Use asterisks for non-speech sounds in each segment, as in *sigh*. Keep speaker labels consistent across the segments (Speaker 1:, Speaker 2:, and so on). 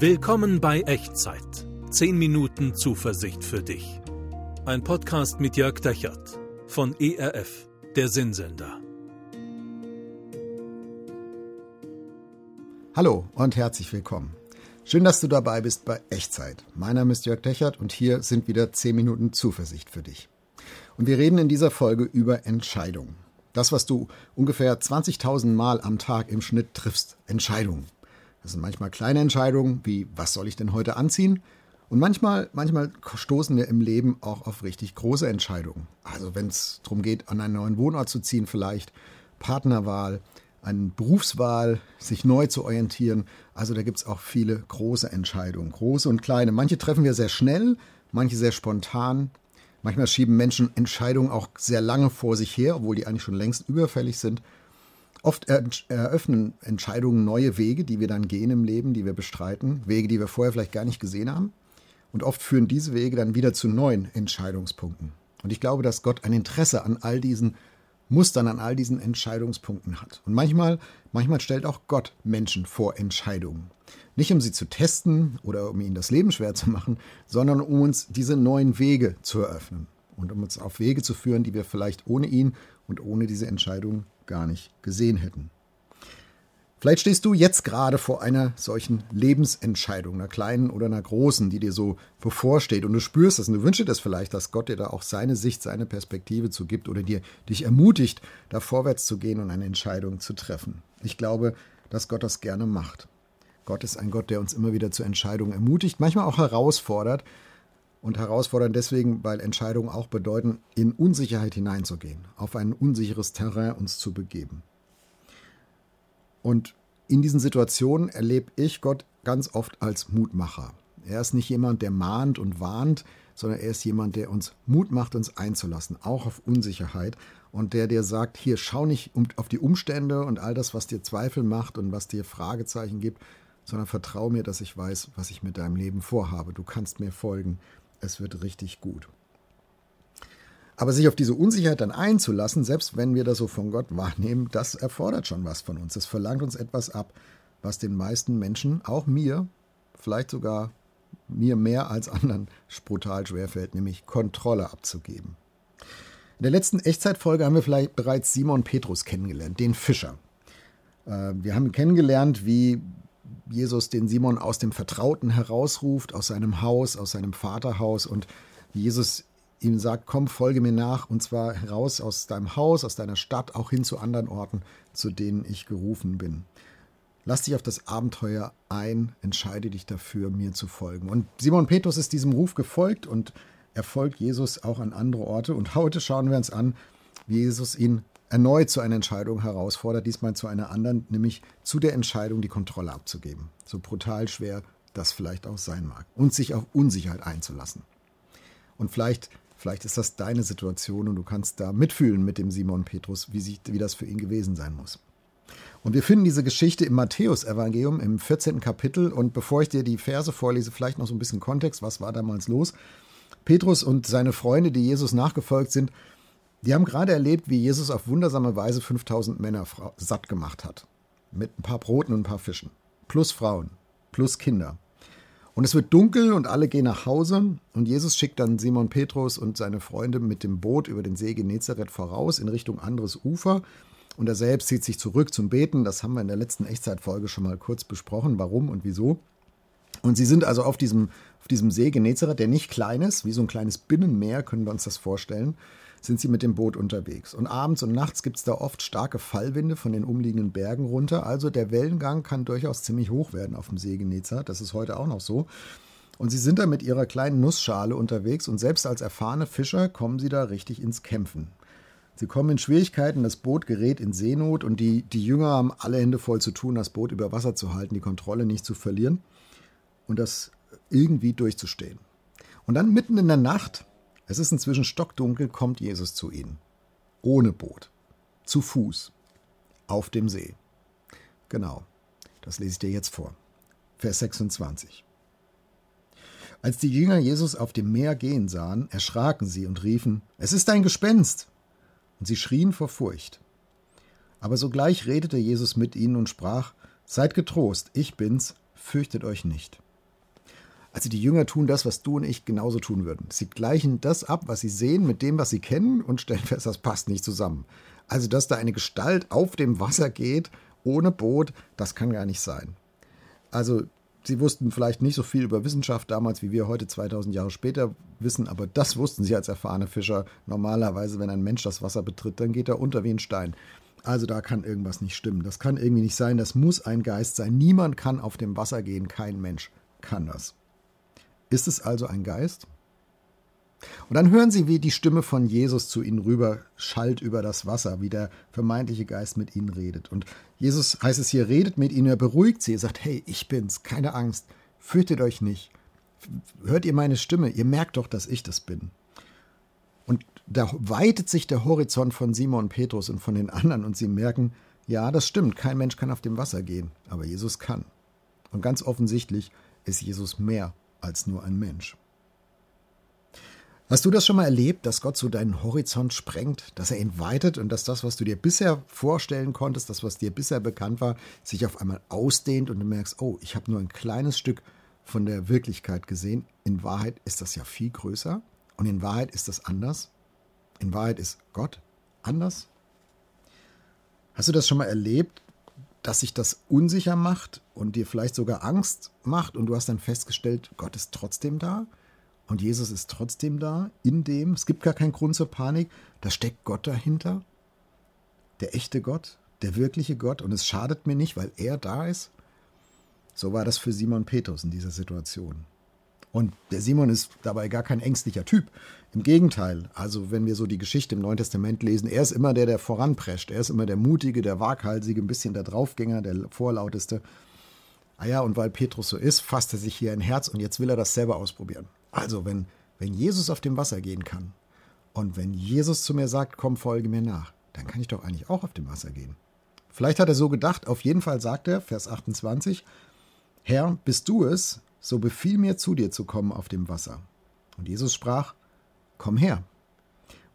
Speaker 1: Willkommen bei Echtzeit. 10 Minuten Zuversicht für dich. Ein Podcast mit Jörg Dechert von ERF, der Sinnsender.
Speaker 2: Hallo und herzlich willkommen. Schön, dass du dabei bist bei Echtzeit. Mein Name ist Jörg Dechert und hier sind wieder 10 Minuten Zuversicht für dich. Und wir reden in dieser Folge über Entscheidungen. Das, was du ungefähr 20.000 Mal am Tag im Schnitt triffst. Entscheidungen. Das sind manchmal kleine Entscheidungen, wie was soll ich denn heute anziehen? Und manchmal, manchmal stoßen wir im Leben auch auf richtig große Entscheidungen. Also wenn es darum geht, an einen neuen Wohnort zu ziehen, vielleicht Partnerwahl, eine Berufswahl, sich neu zu orientieren. Also da gibt es auch viele große Entscheidungen, große und kleine. Manche treffen wir sehr schnell, manche sehr spontan. Manchmal schieben Menschen Entscheidungen auch sehr lange vor sich her, obwohl die eigentlich schon längst überfällig sind. Oft eröffnen Entscheidungen neue Wege, die wir dann gehen im Leben, die wir bestreiten, Wege, die wir vorher vielleicht gar nicht gesehen haben. Und oft führen diese Wege dann wieder zu neuen Entscheidungspunkten. Und ich glaube, dass Gott ein Interesse an all diesen Mustern, an all diesen Entscheidungspunkten hat. Und manchmal, manchmal stellt auch Gott Menschen vor Entscheidungen. Nicht um sie zu testen oder um ihnen das Leben schwer zu machen, sondern um uns diese neuen Wege zu eröffnen und um uns auf Wege zu führen, die wir vielleicht ohne ihn und ohne diese Entscheidung gar nicht gesehen hätten. Vielleicht stehst du jetzt gerade vor einer solchen Lebensentscheidung, einer kleinen oder einer großen, die dir so bevorsteht und du spürst das und du wünschst dir das vielleicht, dass Gott dir da auch seine Sicht, seine Perspektive zu gibt oder dir dich ermutigt, da vorwärts zu gehen und eine Entscheidung zu treffen. Ich glaube, dass Gott das gerne macht. Gott ist ein Gott, der uns immer wieder zu Entscheidungen ermutigt, manchmal auch herausfordert, und herausfordernd deswegen, weil Entscheidungen auch bedeuten, in Unsicherheit hineinzugehen, auf ein unsicheres Terrain uns zu begeben. Und in diesen Situationen erlebe ich Gott ganz oft als Mutmacher. Er ist nicht jemand, der mahnt und warnt, sondern er ist jemand, der uns Mut macht, uns einzulassen, auch auf Unsicherheit. Und der dir sagt, hier schau nicht auf die Umstände und all das, was dir Zweifel macht und was dir Fragezeichen gibt, sondern vertrau mir, dass ich weiß, was ich mit deinem Leben vorhabe. Du kannst mir folgen es wird richtig gut. Aber sich auf diese Unsicherheit dann einzulassen, selbst wenn wir das so von Gott wahrnehmen, das erfordert schon was von uns. Es verlangt uns etwas ab, was den meisten Menschen, auch mir, vielleicht sogar mir mehr als anderen, brutal schwerfällt, nämlich Kontrolle abzugeben. In der letzten Echtzeitfolge haben wir vielleicht bereits Simon Petrus kennengelernt, den Fischer. Äh, wir haben kennengelernt, wie Jesus den Simon aus dem Vertrauten herausruft, aus seinem Haus, aus seinem Vaterhaus und Jesus ihm sagt, komm, folge mir nach und zwar heraus aus deinem Haus, aus deiner Stadt, auch hin zu anderen Orten, zu denen ich gerufen bin. Lass dich auf das Abenteuer ein, entscheide dich dafür, mir zu folgen. Und Simon Petrus ist diesem Ruf gefolgt und er folgt Jesus auch an andere Orte. Und heute schauen wir uns an, wie Jesus ihn erneut zu einer Entscheidung herausfordert, diesmal zu einer anderen, nämlich zu der Entscheidung, die Kontrolle abzugeben. So brutal schwer das vielleicht auch sein mag. Und sich auf Unsicherheit einzulassen. Und vielleicht, vielleicht ist das deine Situation und du kannst da mitfühlen mit dem Simon Petrus, wie, sich, wie das für ihn gewesen sein muss. Und wir finden diese Geschichte im Matthäus-Evangelium im 14. Kapitel. Und bevor ich dir die Verse vorlese, vielleicht noch so ein bisschen Kontext, was war damals los? Petrus und seine Freunde, die Jesus nachgefolgt sind, die haben gerade erlebt, wie Jesus auf wundersame Weise 5000 Männer satt gemacht hat. Mit ein paar Broten und ein paar Fischen. Plus Frauen. Plus Kinder. Und es wird dunkel und alle gehen nach Hause. Und Jesus schickt dann Simon Petrus und seine Freunde mit dem Boot über den See Genezareth voraus in Richtung anderes Ufer. Und er selbst zieht sich zurück zum Beten. Das haben wir in der letzten Echtzeitfolge schon mal kurz besprochen, warum und wieso. Und sie sind also auf diesem, auf diesem See Genezareth, der nicht klein ist, wie so ein kleines Binnenmeer, können wir uns das vorstellen sind sie mit dem Boot unterwegs. Und abends und nachts gibt es da oft starke Fallwinde von den umliegenden Bergen runter. Also der Wellengang kann durchaus ziemlich hoch werden auf dem See Genezareth. Das ist heute auch noch so. Und sie sind da mit ihrer kleinen Nussschale unterwegs und selbst als erfahrene Fischer kommen sie da richtig ins Kämpfen. Sie kommen in Schwierigkeiten, das Boot gerät in Seenot und die, die Jünger haben alle Hände voll zu tun, das Boot über Wasser zu halten, die Kontrolle nicht zu verlieren und das irgendwie durchzustehen. Und dann mitten in der Nacht es ist inzwischen stockdunkel, kommt Jesus zu ihnen. Ohne Boot. Zu Fuß. Auf dem See. Genau. Das lese ich dir jetzt vor. Vers 26. Als die Jünger Jesus auf dem Meer gehen sahen, erschraken sie und riefen, Es ist ein Gespenst! Und sie schrien vor Furcht. Aber sogleich redete Jesus mit ihnen und sprach, Seid getrost, ich bin's, fürchtet euch nicht. Also die Jünger tun das, was du und ich genauso tun würden. Sie gleichen das ab, was sie sehen, mit dem, was sie kennen und stellen *laughs* fest, das passt nicht zusammen. Also dass da eine Gestalt auf dem Wasser geht, ohne Boot, das kann gar nicht sein. Also sie wussten vielleicht nicht so viel über Wissenschaft damals, wie wir heute 2000 Jahre später wissen, aber das wussten sie als erfahrene Fischer. Normalerweise, wenn ein Mensch das Wasser betritt, dann geht er unter wie ein Stein. Also da kann irgendwas nicht stimmen. Das kann irgendwie nicht sein. Das muss ein Geist sein. Niemand kann auf dem Wasser gehen. Kein Mensch kann das. Ist es also ein Geist? Und dann hören sie, wie die Stimme von Jesus zu ihnen rüber schallt über das Wasser, wie der vermeintliche Geist mit ihnen redet. Und Jesus, heißt es hier, redet mit ihnen, er beruhigt sie, er sagt, hey, ich bin's, keine Angst, fürchtet euch nicht. Hört ihr meine Stimme? Ihr merkt doch, dass ich das bin. Und da weitet sich der Horizont von Simon Petrus und von den anderen und sie merken, ja, das stimmt, kein Mensch kann auf dem Wasser gehen, aber Jesus kann. Und ganz offensichtlich ist Jesus mehr als nur ein Mensch. Hast du das schon mal erlebt, dass Gott so deinen Horizont sprengt, dass er ihn weitet und dass das, was du dir bisher vorstellen konntest, das, was dir bisher bekannt war, sich auf einmal ausdehnt und du merkst, oh, ich habe nur ein kleines Stück von der Wirklichkeit gesehen. In Wahrheit ist das ja viel größer und in Wahrheit ist das anders. In Wahrheit ist Gott anders. Hast du das schon mal erlebt, dass sich das unsicher macht und dir vielleicht sogar Angst macht und du hast dann festgestellt, Gott ist trotzdem da? Und Jesus ist trotzdem da, in dem, es gibt gar keinen Grund zur Panik, da steckt Gott dahinter, der echte Gott, der wirkliche Gott, und es schadet mir nicht, weil er da ist. So war das für Simon Petrus in dieser Situation. Und der Simon ist dabei gar kein ängstlicher Typ. Im Gegenteil, also wenn wir so die Geschichte im Neuen Testament lesen, er ist immer der, der voranprescht. Er ist immer der Mutige, der Waghalsige, ein bisschen der Draufgänger, der Vorlauteste. Ah ja, und weil Petrus so ist, fasst er sich hier ein Herz und jetzt will er das selber ausprobieren. Also, wenn, wenn Jesus auf dem Wasser gehen kann und wenn Jesus zu mir sagt, komm, folge mir nach, dann kann ich doch eigentlich auch auf dem Wasser gehen. Vielleicht hat er so gedacht, auf jeden Fall sagt er, Vers 28, Herr, bist du es, so befiehl mir zu dir zu kommen auf dem Wasser. Und Jesus sprach, komm her.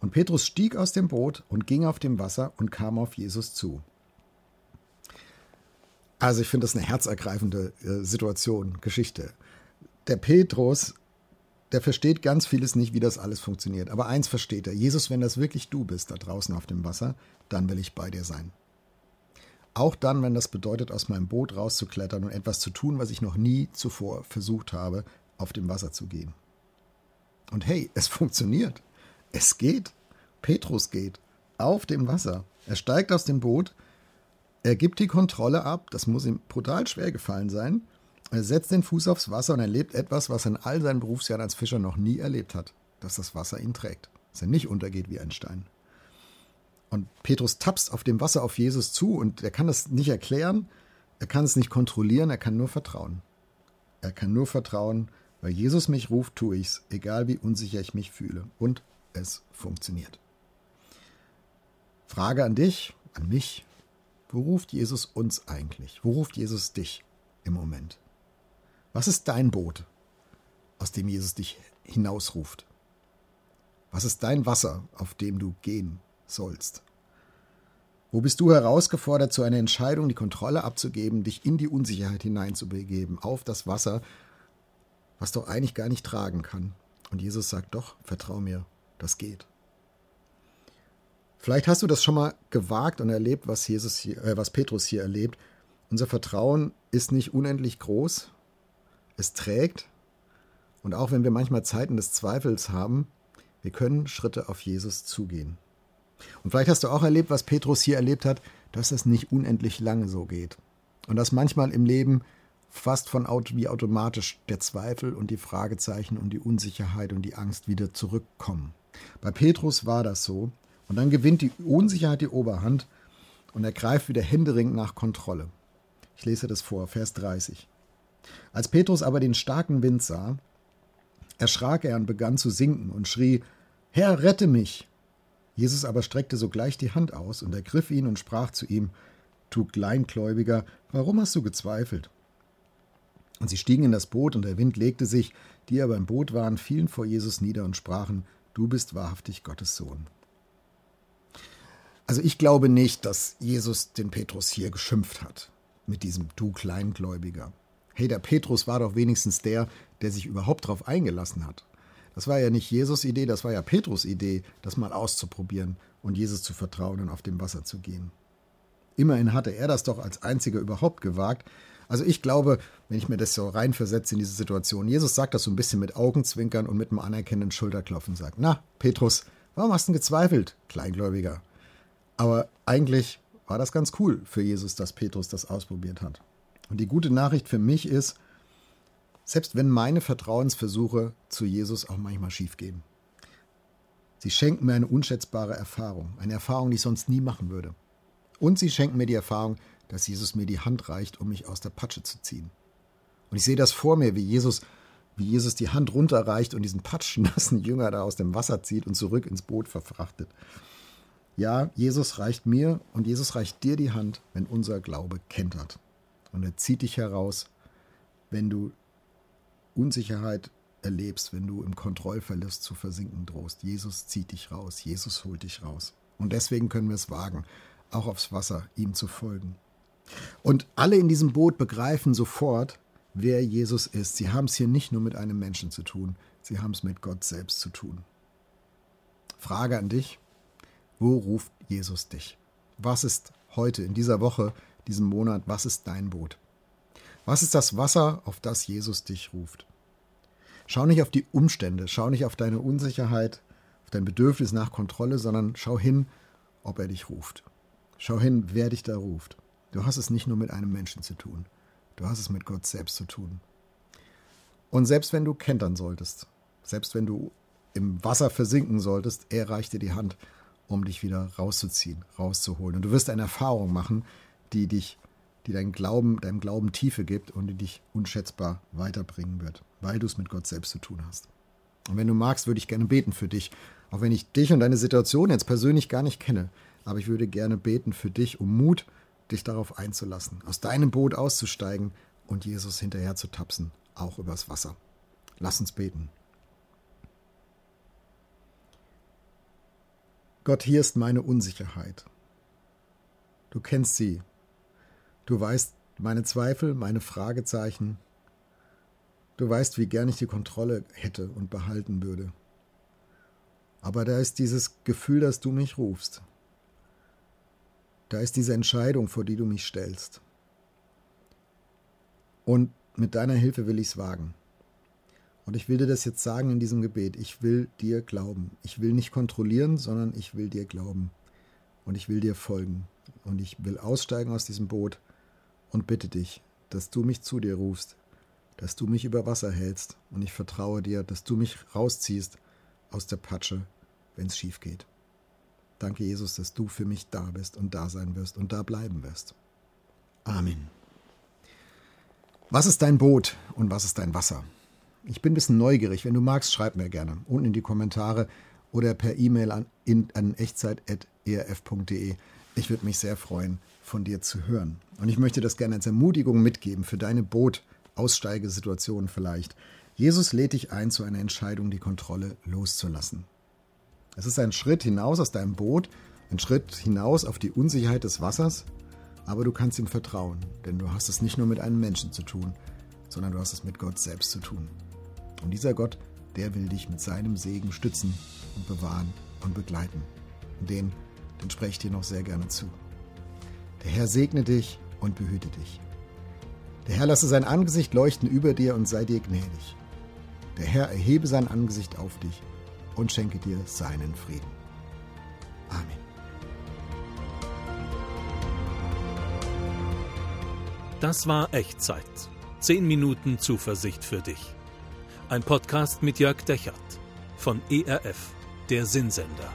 Speaker 2: Und Petrus stieg aus dem Boot und ging auf dem Wasser und kam auf Jesus zu. Also ich finde das eine herzergreifende äh, Situation, Geschichte. Der Petrus der versteht ganz vieles nicht, wie das alles funktioniert. Aber eins versteht er. Jesus, wenn das wirklich du bist da draußen auf dem Wasser, dann will ich bei dir sein. Auch dann, wenn das bedeutet, aus meinem Boot rauszuklettern und etwas zu tun, was ich noch nie zuvor versucht habe, auf dem Wasser zu gehen. Und hey, es *laughs* funktioniert. Es geht. Petrus geht auf dem Wasser. Er steigt aus dem Boot, er gibt die Kontrolle ab, das muss ihm brutal schwer gefallen sein, er setzt den Fuß aufs Wasser und erlebt etwas, was er in all seinen Berufsjahren als Fischer noch nie erlebt hat, dass das Wasser ihn trägt, dass er nicht untergeht wie ein Stein. Und Petrus tapst auf dem Wasser auf Jesus zu und er kann das nicht erklären, er kann es nicht kontrollieren, er kann nur vertrauen. Er kann nur vertrauen, weil Jesus mich ruft, tue ich's, egal wie unsicher ich mich fühle. Und es funktioniert. Frage an dich, an mich. Wo ruft Jesus uns eigentlich? Wo ruft Jesus dich im Moment? Was ist dein Boot, aus dem Jesus dich hinausruft? Was ist dein Wasser, auf dem du gehen sollst? Wo bist du herausgefordert, zu einer Entscheidung die Kontrolle abzugeben, dich in die Unsicherheit hineinzubegeben, auf das Wasser, was du eigentlich gar nicht tragen kann? Und Jesus sagt doch, vertrau mir, das geht. Vielleicht hast du das schon mal gewagt und erlebt, was, Jesus hier, äh, was Petrus hier erlebt. Unser Vertrauen ist nicht unendlich groß, es trägt. Und auch wenn wir manchmal Zeiten des Zweifels haben, wir können Schritte auf Jesus zugehen. Und vielleicht hast du auch erlebt, was Petrus hier erlebt hat, dass es nicht unendlich lange so geht. Und dass manchmal im Leben fast von wie automatisch der Zweifel und die Fragezeichen und die Unsicherheit und die Angst wieder zurückkommen. Bei Petrus war das so. Und dann gewinnt die Unsicherheit die Oberhand und er greift wieder händeringend nach Kontrolle. Ich lese das vor, Vers 30. Als Petrus aber den starken Wind sah, erschrak er und begann zu sinken und schrie, Herr, rette mich! Jesus aber streckte sogleich die Hand aus und ergriff ihn und sprach zu ihm, Du Kleingläubiger, warum hast du gezweifelt? Und sie stiegen in das Boot, und der Wind legte sich, die aber im Boot waren, fielen vor Jesus nieder und sprachen, Du bist wahrhaftig Gottes Sohn. Also ich glaube nicht, dass Jesus den Petrus hier geschimpft hat mit diesem Du Kleingläubiger. Hey, der Petrus war doch wenigstens der, der sich überhaupt darauf eingelassen hat. Das war ja nicht Jesus Idee, das war ja Petrus Idee, das mal auszuprobieren und Jesus zu vertrauen und auf dem Wasser zu gehen. Immerhin hatte er das doch als einziger überhaupt gewagt. Also ich glaube, wenn ich mir das so reinversetze in diese Situation, Jesus sagt das so ein bisschen mit Augenzwinkern und mit einem anerkennenden Schulterklopfen, sagt, na, Petrus, warum hast du denn gezweifelt, Kleingläubiger? Aber eigentlich war das ganz cool für Jesus, dass Petrus das ausprobiert hat. Und die gute Nachricht für mich ist, selbst wenn meine Vertrauensversuche zu Jesus auch manchmal schiefgehen. Sie schenken mir eine unschätzbare Erfahrung, eine Erfahrung, die ich sonst nie machen würde. Und sie schenken mir die Erfahrung, dass Jesus mir die Hand reicht, um mich aus der Patsche zu ziehen. Und ich sehe das vor mir, wie Jesus, wie Jesus die Hand runterreicht und diesen patschnassen Jünger da aus dem Wasser zieht und zurück ins Boot verfrachtet. Ja, Jesus reicht mir und Jesus reicht dir die Hand, wenn unser Glaube kentert. Und er zieht dich heraus, wenn du Unsicherheit erlebst, wenn du im Kontrollverlust zu versinken drohst. Jesus zieht dich raus, Jesus holt dich raus. Und deswegen können wir es wagen, auch aufs Wasser ihm zu folgen. Und alle in diesem Boot begreifen sofort, wer Jesus ist. Sie haben es hier nicht nur mit einem Menschen zu tun, sie haben es mit Gott selbst zu tun. Frage an dich, wo ruft Jesus dich? Was ist heute, in dieser Woche, diesem Monat, was ist dein Boot? Was ist das Wasser, auf das Jesus dich ruft? Schau nicht auf die Umstände, schau nicht auf deine Unsicherheit, auf dein Bedürfnis nach Kontrolle, sondern schau hin, ob er dich ruft. Schau hin, wer dich da ruft. Du hast es nicht nur mit einem Menschen zu tun, du hast es mit Gott selbst zu tun. Und selbst wenn du kentern solltest, selbst wenn du im Wasser versinken solltest, er reicht dir die Hand, um dich wieder rauszuziehen, rauszuholen. Und du wirst eine Erfahrung machen, die dich, die dein Glauben, deinem Glauben Tiefe gibt und die dich unschätzbar weiterbringen wird, weil du es mit Gott selbst zu tun hast. Und wenn du magst, würde ich gerne beten für dich, auch wenn ich dich und deine Situation jetzt persönlich gar nicht kenne. Aber ich würde gerne beten für dich, um Mut, dich darauf einzulassen, aus deinem Boot auszusteigen und Jesus hinterher zu tapsen, auch übers Wasser. Lass uns beten. Gott, hier ist meine Unsicherheit. Du kennst sie. Du weißt meine Zweifel, meine Fragezeichen. Du weißt, wie gern ich die Kontrolle hätte und behalten würde. Aber da ist dieses Gefühl, dass du mich rufst. Da ist diese Entscheidung, vor die du mich stellst. Und mit deiner Hilfe will ich es wagen. Und ich will dir das jetzt sagen in diesem Gebet. Ich will dir glauben. Ich will nicht kontrollieren, sondern ich will dir glauben. Und ich will dir folgen. Und ich will aussteigen aus diesem Boot und bitte dich, dass du mich zu dir rufst, dass du mich über Wasser hältst. Und ich vertraue dir, dass du mich rausziehst aus der Patsche, wenn es schief geht. Danke, Jesus, dass du für mich da bist und da sein wirst und da bleiben wirst. Amen. Was ist dein Boot und was ist dein Wasser? Ich bin ein bisschen neugierig. Wenn du magst, schreib mir gerne unten in die Kommentare oder per E-Mail an, an echtzeit.erf.de. Ich würde mich sehr freuen, von dir zu hören. Und ich möchte das gerne als Ermutigung mitgeben für deine Boot-Aussteigesituation vielleicht. Jesus lädt dich ein zu einer Entscheidung, die Kontrolle loszulassen. Es ist ein Schritt hinaus aus deinem Boot, ein Schritt hinaus auf die Unsicherheit des Wassers, aber du kannst ihm vertrauen, denn du hast es nicht nur mit einem Menschen zu tun, sondern du hast es mit Gott selbst zu tun. Und dieser Gott, der will dich mit seinem Segen stützen und bewahren und begleiten. Und den, den spreche ich dir noch sehr gerne zu. Der Herr segne dich und behüte dich. Der Herr lasse sein Angesicht leuchten über dir und sei dir gnädig. Der Herr erhebe sein Angesicht auf dich und schenke dir seinen Frieden. Amen.
Speaker 1: Das war Echtzeit. Zehn Minuten Zuversicht für dich. Ein Podcast mit Jörg Dechert von ERF, der Sinnsender.